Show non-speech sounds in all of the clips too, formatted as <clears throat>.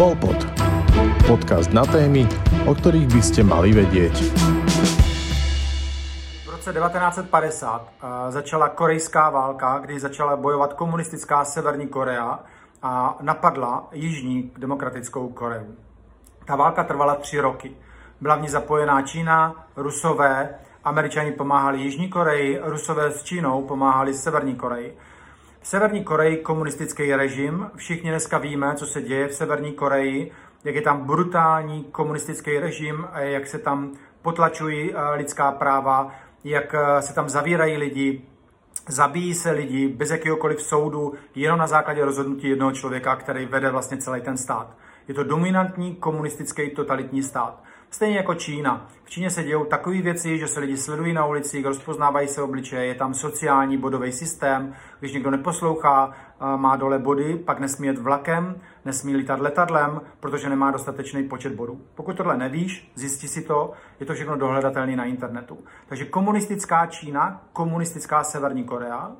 Polpod. Podcast na témy, o ktorých by ste mali vedieť. V roce 1950 uh, začala korejská válka, kdy začala bojovat komunistická Severní Korea a napadla Jižní demokratickou Koreu. Ta válka trvala tři roky. Byla v ní zapojená Čína, Rusové, Američani pomáhali Jižní Koreji, Rusové s Čínou pomáhali Severní Koreji. V Severní Koreji komunistický režim, všichni dneska víme, co se děje v Severní Koreji, jak je tam brutální komunistický režim, jak se tam potlačují eh, lidská práva, jak eh, se tam zavírají lidi, zabíjí se lidi bez jakéhokoliv soudu, jenom na základě rozhodnutí jednoho člověka, který vede vlastně celý ten stát. Je to dominantní komunistický totalitní stát. Stejně jako Čína. V Číně se dějou takové věci, že se lidi sledují na ulicích, rozpoznávají se obličeje, je tam sociální bodový systém. Když někdo neposlouchá, má dole body, pak nesmí jet vlakem, nesmí lítat letadlem, protože nemá dostatečný počet bodů. Pokud tohle nevíš, zjistí si to, je to všechno dohledatelné na internetu. Takže komunistická Čína, komunistická Severní Korea,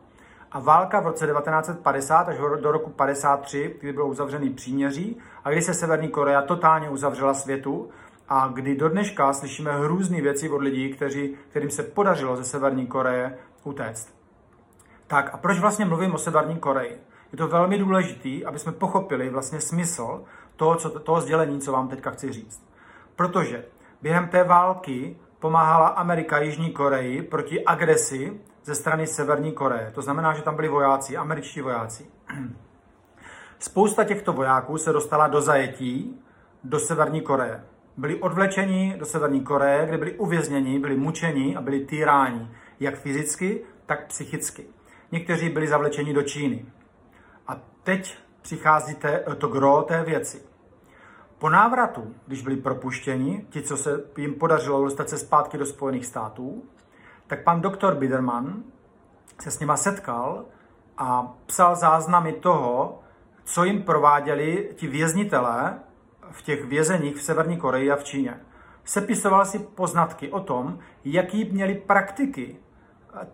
a válka v roce 1950 až do roku 53, kdy bylo uzavřený příměří a kdy se Severní Korea totálně uzavřela světu a kdy do dneška slyšíme hrůzné věci od lidí, kteří, kterým se podařilo ze Severní Koreje utéct. Tak a proč vlastně mluvím o Severní Koreji? Je to velmi důležité, aby jsme pochopili vlastně smysl toho, co, toho sdělení, co vám teďka chci říct. Protože během té války pomáhala Amerika Jižní Koreji proti agresi ze strany Severní Koreje. To znamená, že tam byli vojáci, američtí vojáci. <clears throat> Spousta těchto vojáků se dostala do zajetí do Severní Koreje. Byli odvlečeni do Severní Koreje, kde byli uvězněni, byli mučeni a byli týráni, jak fyzicky, tak psychicky. Někteří byli zavlečeni do Číny. A teď přichází to gro té věci. Po návratu, když byli propuštěni, ti, co se jim podařilo dostat se zpátky do Spojených států, tak pan doktor Biderman se s nima setkal a psal záznamy toho, co jim prováděli ti věznitelé v těch vězeních v Severní Koreji a v Číně. Sepisoval si poznatky o tom, jaký měli praktiky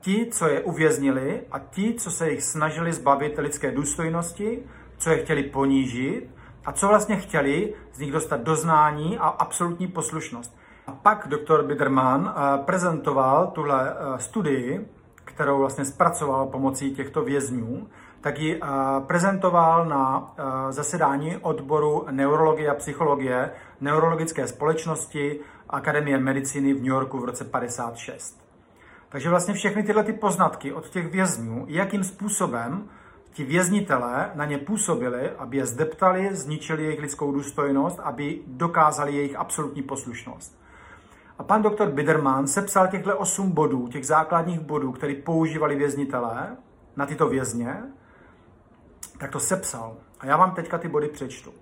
ti, co je uvěznili a ti, co se jich snažili zbavit lidské důstojnosti, co je chtěli ponížit a co vlastně chtěli z nich dostat doznání a absolutní poslušnost. A pak doktor Biderman eh, prezentoval tuhle eh, studii, kterou vlastně zpracoval pomocí těchto vězňů, tak ji eh, prezentoval na zasedání odboru neurologie a psychologie Neurologické společnosti Akademie medicíny v New Yorku v roce 56. Takže vlastně všechny tyhle ty poznatky od těch vězňů, jakým způsobem ti věznitelé na ně působili, aby je zdeptali, zničili jejich lidskou důstojnost, aby dokázali jejich absolutní poslušnost. A pan doktor Biderman sepsal těchto osm bodů, těch základních bodů, které používali věznitelé na tyto vězně, tak to sepsal. A já vám teďka ty body přečtu.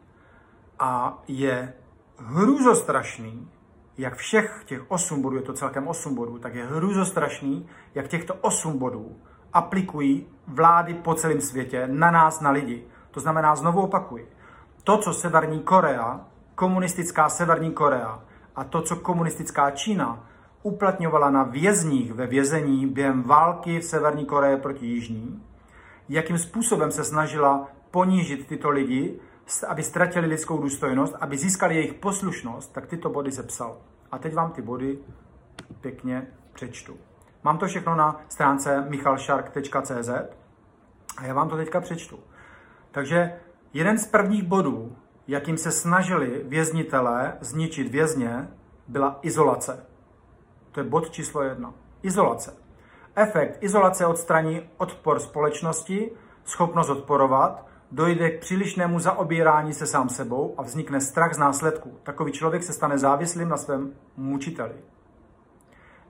A je hrůzostrašný, jak všech těch osm bodů, je to celkem osm bodů, tak je hrůzostrašný, jak těchto osm bodů aplikují vlády po celém světě na nás, na lidi. To znamená, znovu opakuji, to, co Severní Korea, komunistická Severní Korea a to, co komunistická Čína uplatňovala na vězních ve vězení během války v Severní Koreji proti Jižní, jakým způsobem se snažila ponížit tyto lidi, aby ztratili lidskou důstojnost, aby získali jejich poslušnost, tak tyto body se psal. A teď vám ty body pěkně přečtu. Mám to všechno na stránce michalshark.cz a já vám to teďka přečtu. Takže jeden z prvních bodů, jakým se snažili věznitelé zničit vězně, byla izolace. To je bod číslo jedna. Izolace. Efekt izolace odstraní odpor společnosti, schopnost odporovat, dojde k přílišnému zaobírání se sám sebou a vznikne strach z následků. Takový člověk se stane závislým na svém mučiteli.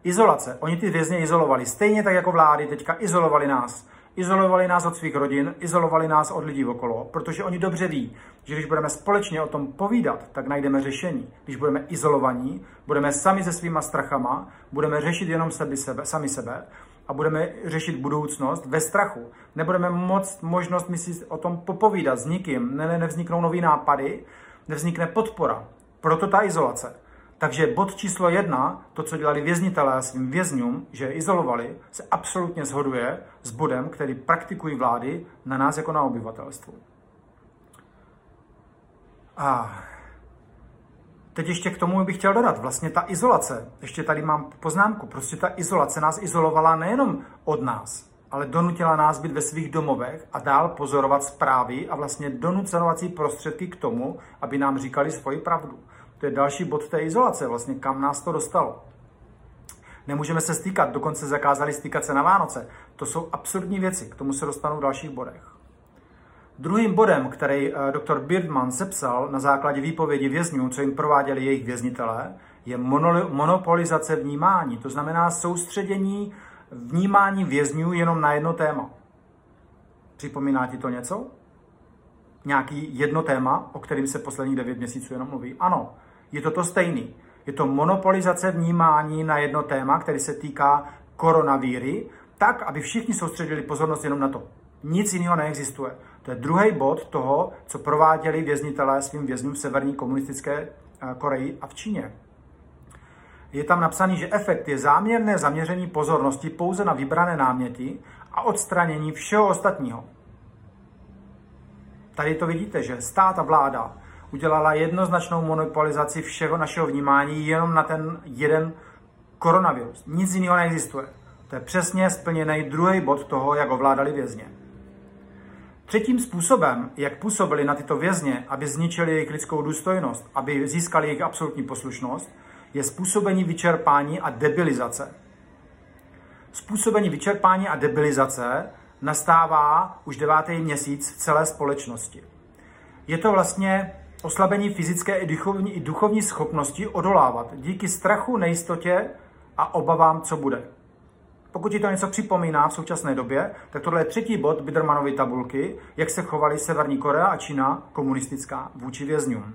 Izolace. Oni ty vězně izolovali. Stejně tak jako vlády teďka izolovali nás. Izolovali nás od svých rodin, izolovali nás od lidí okolo, protože oni dobře ví, že když budeme společně o tom povídat, tak najdeme řešení. Když budeme izolovaní, budeme sami se svýma strachama, budeme řešit jenom sebe, sebe, sami sebe a budeme řešit budoucnost ve strachu. Nebudeme moc možnost my si o tom popovídat s nikým, ne, nevzniknou nový nápady, nevznikne podpora. Proto ta izolace. Takže bod číslo jedna, to, co dělali věznitelé svým vězňům, že je izolovali, se absolutně shoduje s bodem, který praktikují vlády na nás jako na obyvatelstvu. A teď ještě k tomu bych chtěl dodat, vlastně ta izolace, ještě tady mám poznámku, prostě ta izolace nás izolovala nejenom od nás, ale donutila nás být ve svých domovech a dál pozorovat zprávy a vlastně donucovací prostředky k tomu, aby nám říkali svoji pravdu. To je další bod té izolace, vlastně kam nás to dostalo. Nemůžeme se stýkat, dokonce zakázali stýkat se na Vánoce. To jsou absurdní věci, k tomu se dostanu v dalších bodech. Druhým bodem, který eh, doktor Birdman sepsal na základě výpovědi vězňů, co jim prováděli jejich věznitelé, je monopolizace vnímání, to znamená soustředění vnímání vězňů jenom na jedno téma. Připomíná ti to něco? Nějaký jedno téma, o kterým se posledních devět měsíců jenom mluví? Ano, je to to stejný. Je to monopolizace vnímání na jedno téma, který se týká koronavíry, tak, aby všichni soustředili pozornost jenom na to. Nic jiného neexistuje. To je druhý bod toho, co prováděli věznitelé svým vězňům v severní komunistické eh, Koreji a v Číně. Je tam napsaný, že efekt je záměrné zaměření pozornosti pouze na vybrané náměty a odstranění všeho ostatního. Tady to vidíte, že stát a vláda udělala jednoznačnou monopolizaci všeho našeho vnímání jenom na ten jeden koronavirus. Nic jiného neexistuje. To je přesně splněný druhý bod toho, jak ovládali vězně. Třetím způsobem, jak působili na tyto vězně, aby zničili jejich lidskou důstojnost, aby získali jejich absolutní poslušnost, je způsobení vyčerpání a debilizace. Způsobení vyčerpání a debilizace nastává už devátý měsíc v celé společnosti. Je to vlastně oslabení fyzické i duchovní, i duchovní schopnosti odolávat díky strachu, nejistotě a obavám, co bude. Pokud ti to něco připomíná v současné době, tak tohle je třetí bod Bidermanovy tabulky, jak se chovali Severní Korea a Čína komunistická vůči vězňům.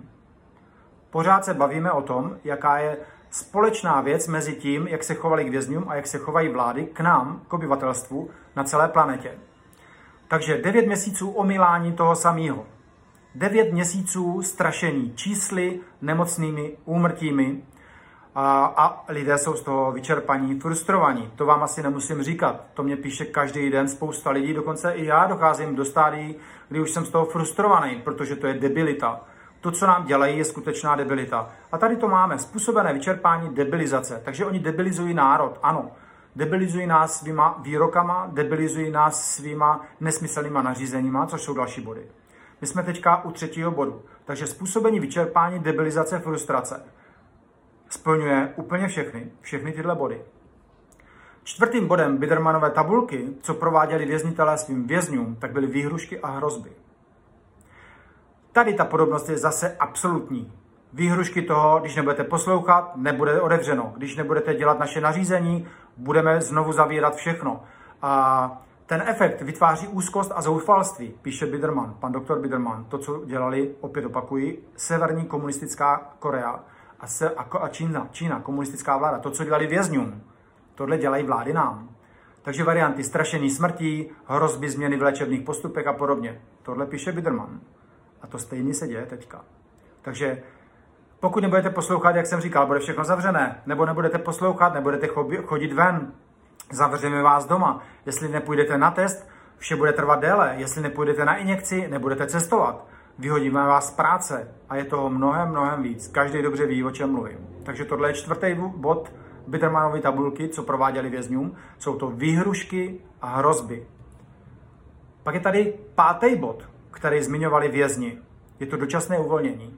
Pořád se bavíme o tom, jaká je společná věc mezi tím, jak se chovali k vězňům a jak se chovají vlády k nám, k obyvatelstvu na celé planetě. Takže devět měsíců omilání toho samého. Devět měsíců strašení čísly, nemocnými, úmrtími a, a lidé jsou z toho vyčerpaní, frustrovaní. To vám asi nemusím říkat. To mě píše každý den spousta lidí, dokonce i já docházím do stádií, kdy už jsem z toho frustrovaný, protože to je debilita. To, co nám dělají, je skutečná debilita. A tady to máme, způsobené vyčerpání debilizace. Takže oni debilizují národ, ano. Debilizují nás svýma výrokama, debilizují nás svýma nesmyslnýma nařízeníma, což jsou další body. My jsme teďka u třetího bodu. Takže způsobení vyčerpání, debilizace, frustrace splňuje úplně všechny, všechny tyhle body. Čtvrtým bodem Bidermanové tabulky, co prováděli věznitelé svým vězňům, tak byly výhrušky a hrozby. Tady ta podobnost je zase absolutní. Výhrušky toho, když nebudete poslouchat, nebude odevřeno. Když nebudete dělat naše nařízení, budeme znovu zavírat všechno. A ten efekt vytváří úzkost a zoufalství, píše Biderman, pan doktor Biderman. To, co dělali, opět opakuji, severní komunistická Korea a, se, a, a Čína, Čína, komunistická vláda. To, co dělali vězňům, tohle dělají vlády nám. Takže varianty strašení smrtí, hrozby změny v léčebných postupech a podobně. Tohle píše Biderman. A to stejně se děje teďka. Takže pokud nebudete poslouchat, jak jsem říkal, bude všechno zavřené, nebo nebudete poslouchat, nebudete chodit ven, zavřeme vás doma. Jestli nepůjdete na test, vše bude trvat déle. Jestli nepůjdete na injekci, nebudete cestovat. Vyhodíme vás z práce a je toho mnohem, mnohem víc. Každý dobře ví, o čem mluvím. Takže tohle je čtvrtý bod Bittermanovy tabulky, co prováděli vězňům. Jsou to výhrušky a hrozby. Pak je tady pátý bod, který zmiňovali vězni. Je to dočasné uvolnění.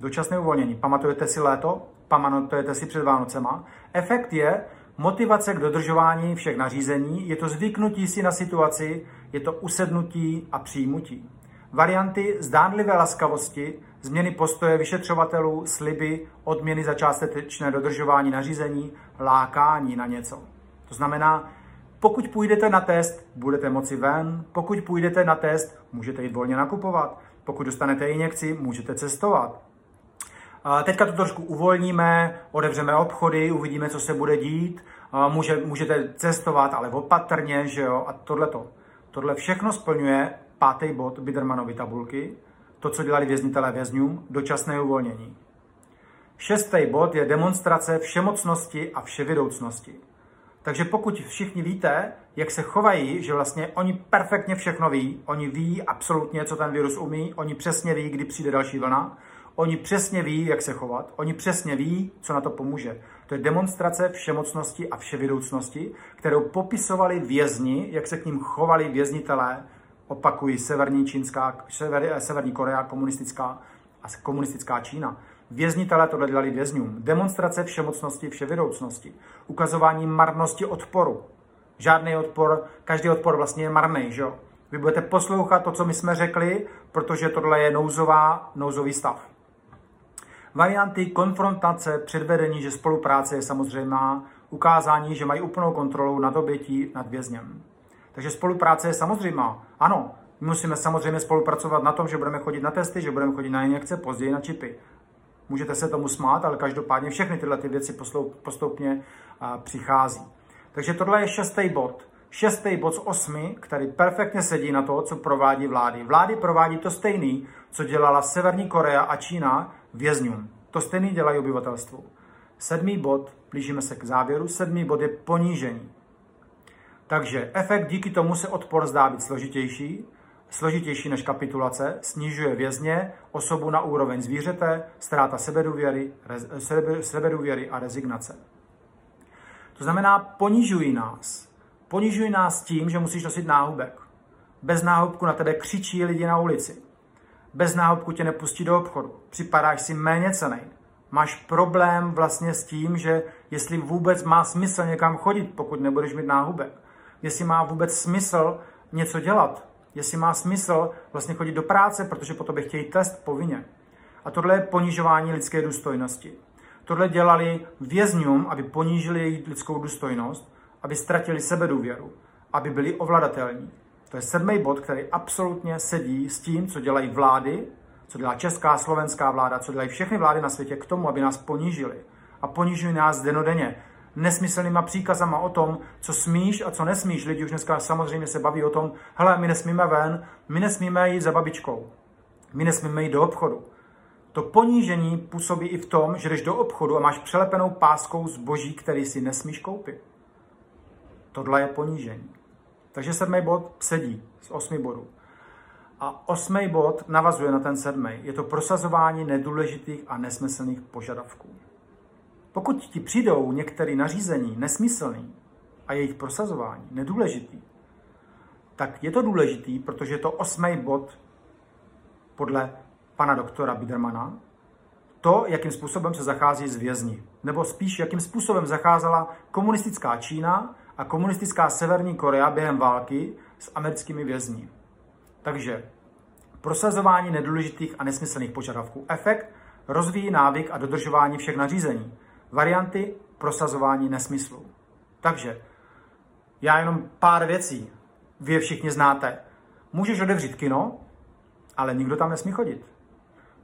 Dočasné uvolnění. Pamatujete si léto? Pamatujete si před Vánocema? Efekt je motivace k dodržování všech nařízení, je to zvyknutí si na situaci, je to usednutí a přijímutí. Varianty zdánlivé laskavosti, změny postoje vyšetřovatelů, sliby, odměny za částečné dodržování nařízení, lákání na něco. To znamená, pokud půjdete na test, budete moci ven. Pokud půjdete na test, můžete jít volně nakupovat. Pokud dostanete injekci, můžete cestovat. Teďka to trošku uvolníme, otevřeme obchody, uvidíme, co se bude dít. Může, můžete cestovat, ale opatrně, že jo, a tohleto. Tohle všechno splňuje pátý bod Bidermanovy tabulky, to, co dělali věznitelé vězňům, dočasné uvolnění. Šestý bod je demonstrace všemocnosti a vševědoucnosti. Takže pokud všichni víte, jak se chovají, že vlastně oni perfektně všechno ví, oni ví absolutně, co ten virus umí, oni přesně ví, kdy přijde další vlna, oni přesně ví, jak se chovat, oni přesně ví, co na to pomůže. To je demonstrace všemocnosti a vševidoucnosti, kterou popisovali vězni, jak se k ním chovali věznitelé, opakují severní, čínská, sever, severní Korea, komunistická a komunistická Čína. Věznitelé tohle dělali vězňům. Demonstrace všemocnosti, vševidoucnosti. Ukazování marnosti odporu. Žádný odpor, každý odpor vlastně je marný, že jo? Vy budete poslouchat to, co my jsme řekli, protože tohle je nouzová, nouzový stav. Varianty konfrontace, předvedení, že spolupráce je samozřejmá, ukázání, že mají úplnou kontrolu nad obětí, nad vězněm. Takže spolupráce je samozřejmá. Ano, musíme samozřejmě spolupracovat na tom, že budeme chodit na testy, že budeme chodit na injekce, později na čipy. Můžete se tomu smát, ale každopádně všechny tyhle ty věci postupně přichází. Takže tohle je šestý bod. Šestý bod z osmi, který perfektně sedí na to, co provádí vlády. Vlády provádí to stejný, co dělala Severní Korea a Čína vězňům. To stejný dělají obyvatelstvu. Sedmý bod, blížíme se k závěru, sedmý bod je ponížení. Takže efekt díky tomu se odpor zdá být složitější, složitější než kapitulace, snižuje vězně, osobu na úroveň zvířete, ztráta sebedůvěry, sebe, sebedůvěry a rezignace. To znamená, ponižují nás. Ponižují nás tím, že musíš nosit náhubek. Bez náhubku na tebe křičí lidi na ulici. Bez náhubku tě nepustí do obchodu. Připadáš si méně cený. Máš problém vlastně s tím, že jestli vůbec má smysl někam chodit, pokud nebudeš mít náhubek. Jestli má vůbec smysl něco dělat, jestli má smysl vlastně chodit do práce, protože po tobě chtějí test povinně. A tohle je ponižování lidské důstojnosti. Tohle dělali vězňům, aby ponížili její lidskou důstojnost, aby ztratili sebedůvěru, aby byli ovladatelní. To je sedmý bod, který absolutně sedí s tím, co dělají vlády, co dělá česká, slovenská vláda, co dělají všechny vlády na světě k tomu, aby nás ponížili. A ponižují nás denodenně nesmyslnýma příkazama o tom, co smíš a co nesmíš. Lidi už dneska samozřejmě se baví o tom, hele, my nesmíme ven, my nesmíme jít za babičkou, my nesmíme jít do obchodu. To ponížení působí i v tom, že jdeš do obchodu a máš přelepenou páskou zboží, který si nesmíš koupit. Tohle je ponížení. Takže sedmý bod sedí z osmi bodů. A osmý bod navazuje na ten sedmý. Je to prosazování nedůležitých a nesmyslných požadavků. Pokud ti přijdou některé nařízení nesmyslný a jejich prosazování nedůležitý, tak je to důležitý, protože to osmý bod podle pana doktora Bidermana, to, jakým způsobem se zachází s vězni. Nebo spíš, jakým způsobem zacházela komunistická Čína a komunistická Severní Korea během války s americkými vězni. Takže prosazování nedůležitých a nesmyslných požadavků. Efekt rozvíjí návyk a dodržování všech nařízení. Varianty prosazování nesmyslu. Takže já jenom pár věcí. Vy je všichni znáte. Můžeš odevřít kino, ale nikdo tam nesmí chodit.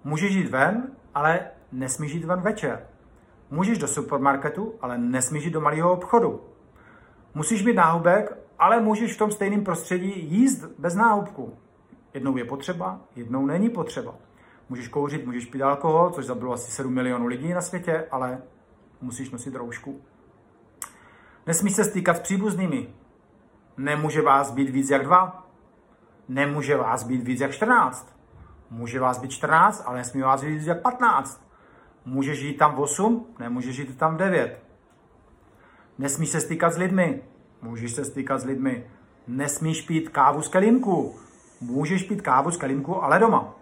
Můžeš jít ven, ale nesmíš jít ven večer. Můžeš do supermarketu, ale nesmíš jít do malého obchodu. Musíš mít náhubek, ale můžeš v tom stejném prostředí jíst bez náhubku. Jednou je potřeba, jednou není potřeba. Můžeš kouřit, můžeš pít alkohol, což zabilo asi 7 milionů lidí na světě, ale musíš nosit roušku. Nesmíš se stýkat s příbuznými. Nemůže vás být víc jak dva. Nemůže vás být víc jak 14. Může vás být 14, ale nesmí vás být víc jak 15. Můžeš žít tam 8, nemůžeš žít tam 9. Nesmíš se stýkat s lidmi. Můžeš se stýkat s lidmi. Nesmíš pít kávu z kelímku. Můžeš pít kávu z kelímku, ale doma.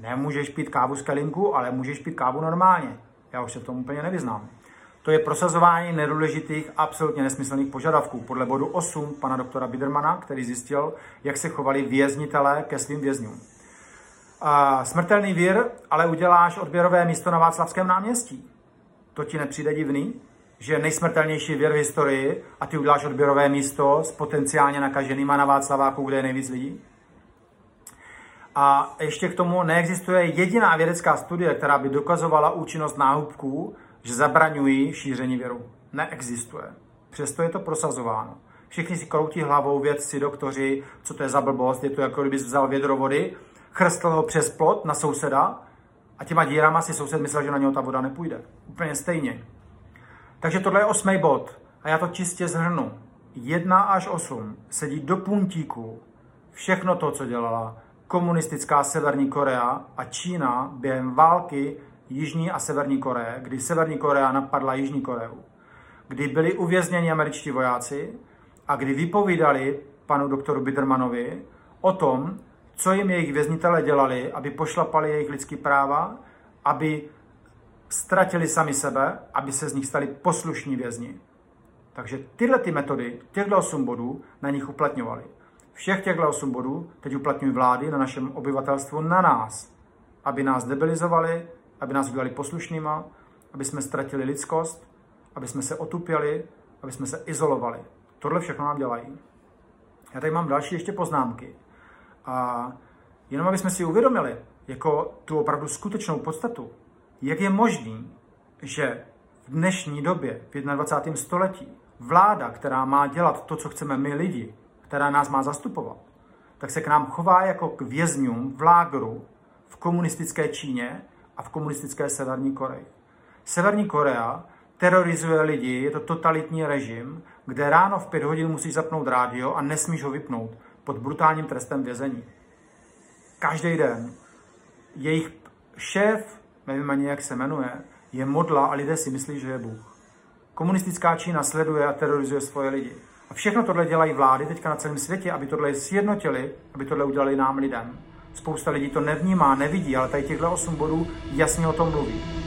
Nemůžeš pít kávu z kelímku, ale můžeš pít kávu normálně. Já už se v tom úplně nevyznám. To je prosazování nedůležitých, absolutně nesmyslných požadavků. Podle bodu 8 pana doktora Bidermana, který zjistil, jak se chovali věznitelé ke svým vězňům. A smrtelný vír, ale uděláš odběrové místo na Václavském náměstí. To ti nepřijde divný? Že nejsmrtelnější věr v historii a ty uděláš odběrové místo s potenciálně nakaženýma na Václaváku, kde je nejvíc lidí? A ještě k tomu neexistuje jediná vědecká studie, která by dokazovala účinnost náhubků že zabraňují šíření viru. Neexistuje. Přesto je to prosazováno. Všichni si kroutí hlavou vědci, doktoři, co to je za blbost, je to jako kdybys vzal vědro vody, chrstl ho přes plot na souseda a těma dírama si soused myslel, že na něho ta voda nepůjde. Úplně stejně. Takže tohle je osmý bod. A já to čistě zhrnu. 1 až 8 sedí do puntíku všechno to, co dělala komunistická Severní Korea a Čína během války Jižní a Severní Koreje, kdy Severní Korea napadla Jižní Koreu, kdy byli uvězněni američtí vojáci a kdy vypovídali panu doktoru Bidermanovi o tom, co jim jejich věznitele dělali, aby pošlapali jejich lidský práva, aby ztratili sami sebe, aby se z nich stali poslušní vězni. Takže tyhle ty metody, těchto 8 bodů na nich uplatňovali. Všech těchto 8 bodů teď uplatňují vlády na našem obyvatelstvu, na nás, aby nás debilizovali, aby nás udělali poslušnýma, aby jsme ztratili lidskost, aby jsme se otupěli, aby jsme se izolovali. Tohle všechno nám dělají. Já tady mám další ještě poznámky. A jenom aby jsme si uvědomili, jako tu opravdu skutečnou podstatu, jak je možný, že v dnešní době, v 21. století, vláda, která má dělat to, co chceme my lidi, která nás má zastupovat, tak se k nám chová jako k vězňům v lágru v komunistické Číně a v komunistické Severní Koreji. Severní Korea terorizuje lidi, je to totalitní režim, kde ráno v pět hodin musíš zapnout rádio a nesmíš ho vypnout pod brutálním trestem vězení. Každý den. Jejich šéf, nevím ani jak se jmenuje, je modla a lidé si myslí, že je Bůh. Komunistická Čína sleduje a terorizuje svoje lidi. A všechno tohle dělají vlády teďka na celém světě, aby tohle sjednotili, aby tohle udělali nám lidem. Spousta lidí to nevnímá, nevidí, ale tady těchto 8 bodů jasně o tom mluví.